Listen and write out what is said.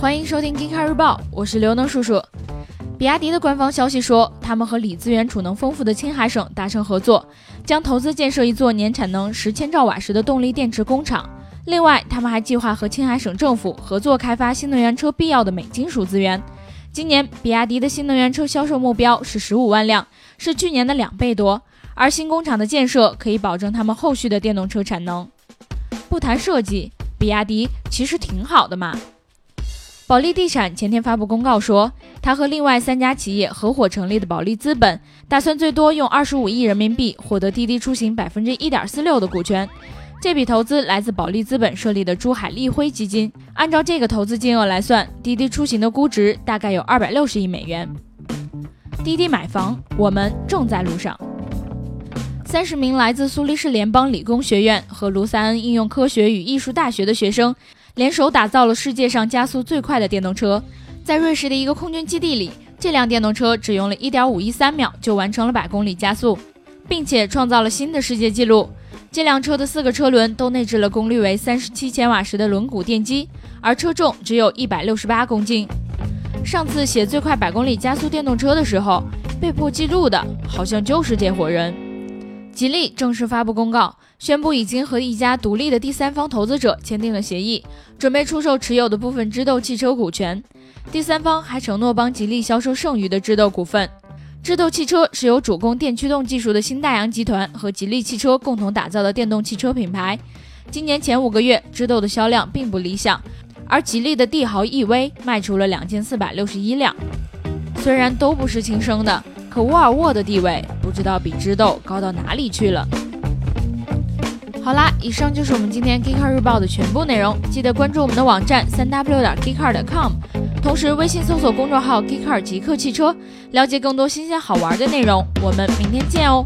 欢迎收听《金卡日报》，我是刘能叔叔。比亚迪的官方消息说，他们和锂资源储能丰富的青海省达成合作，将投资建设一座年产能十千兆瓦时的动力电池工厂。另外，他们还计划和青海省政府合作开发新能源车必要的镁金属资源。今年，比亚迪的新能源车销售目标是十五万辆，是去年的两倍多。而新工厂的建设可以保证他们后续的电动车产能。不谈设计，比亚迪其实挺好的嘛。保利地产前天发布公告说，他和另外三家企业合伙成立的保利资本，打算最多用二十五亿人民币获得滴滴出行百分之一点四六的股权。这笔投资来自保利资本设立的珠海立辉基金。按照这个投资金额来算，滴滴出行的估值大概有二百六十亿美元。滴滴买房，我们正在路上。三十名来自苏黎世联邦理工学院和卢塞恩应用科学与艺术大学的学生联手打造了世界上加速最快的电动车。在瑞士的一个空军基地里，这辆电动车只用了一点五一三秒就完成了百公里加速，并且创造了新的世界纪录。这辆车的四个车轮都内置了功率为三十七千瓦时的轮毂电机，而车重只有一百六十八公斤。上次写最快百公里加速电动车的时候，被迫记录的好像就是这伙人。吉利正式发布公告，宣布已经和一家独立的第三方投资者签订了协议，准备出售持有的部分知豆汽车股权。第三方还承诺帮吉利销售剩余的知豆股份。智豆汽车是由主攻电驱动技术的新大洋集团和吉利汽车共同打造的电动汽车品牌。今年前五个月，智豆的销量并不理想，而吉利的帝豪 EV 卖出了两千四百六十一辆。虽然都不是亲生的，可沃尔沃的地位不知道比智豆高到哪里去了。好啦，以上就是我们今天 Geekcar 日报的全部内容，记得关注我们的网站三 w 点 geekcar 点 com。同时，微信搜索公众号 “geekcar 极客汽车”，了解更多新鲜好玩的内容。我们明天见哦！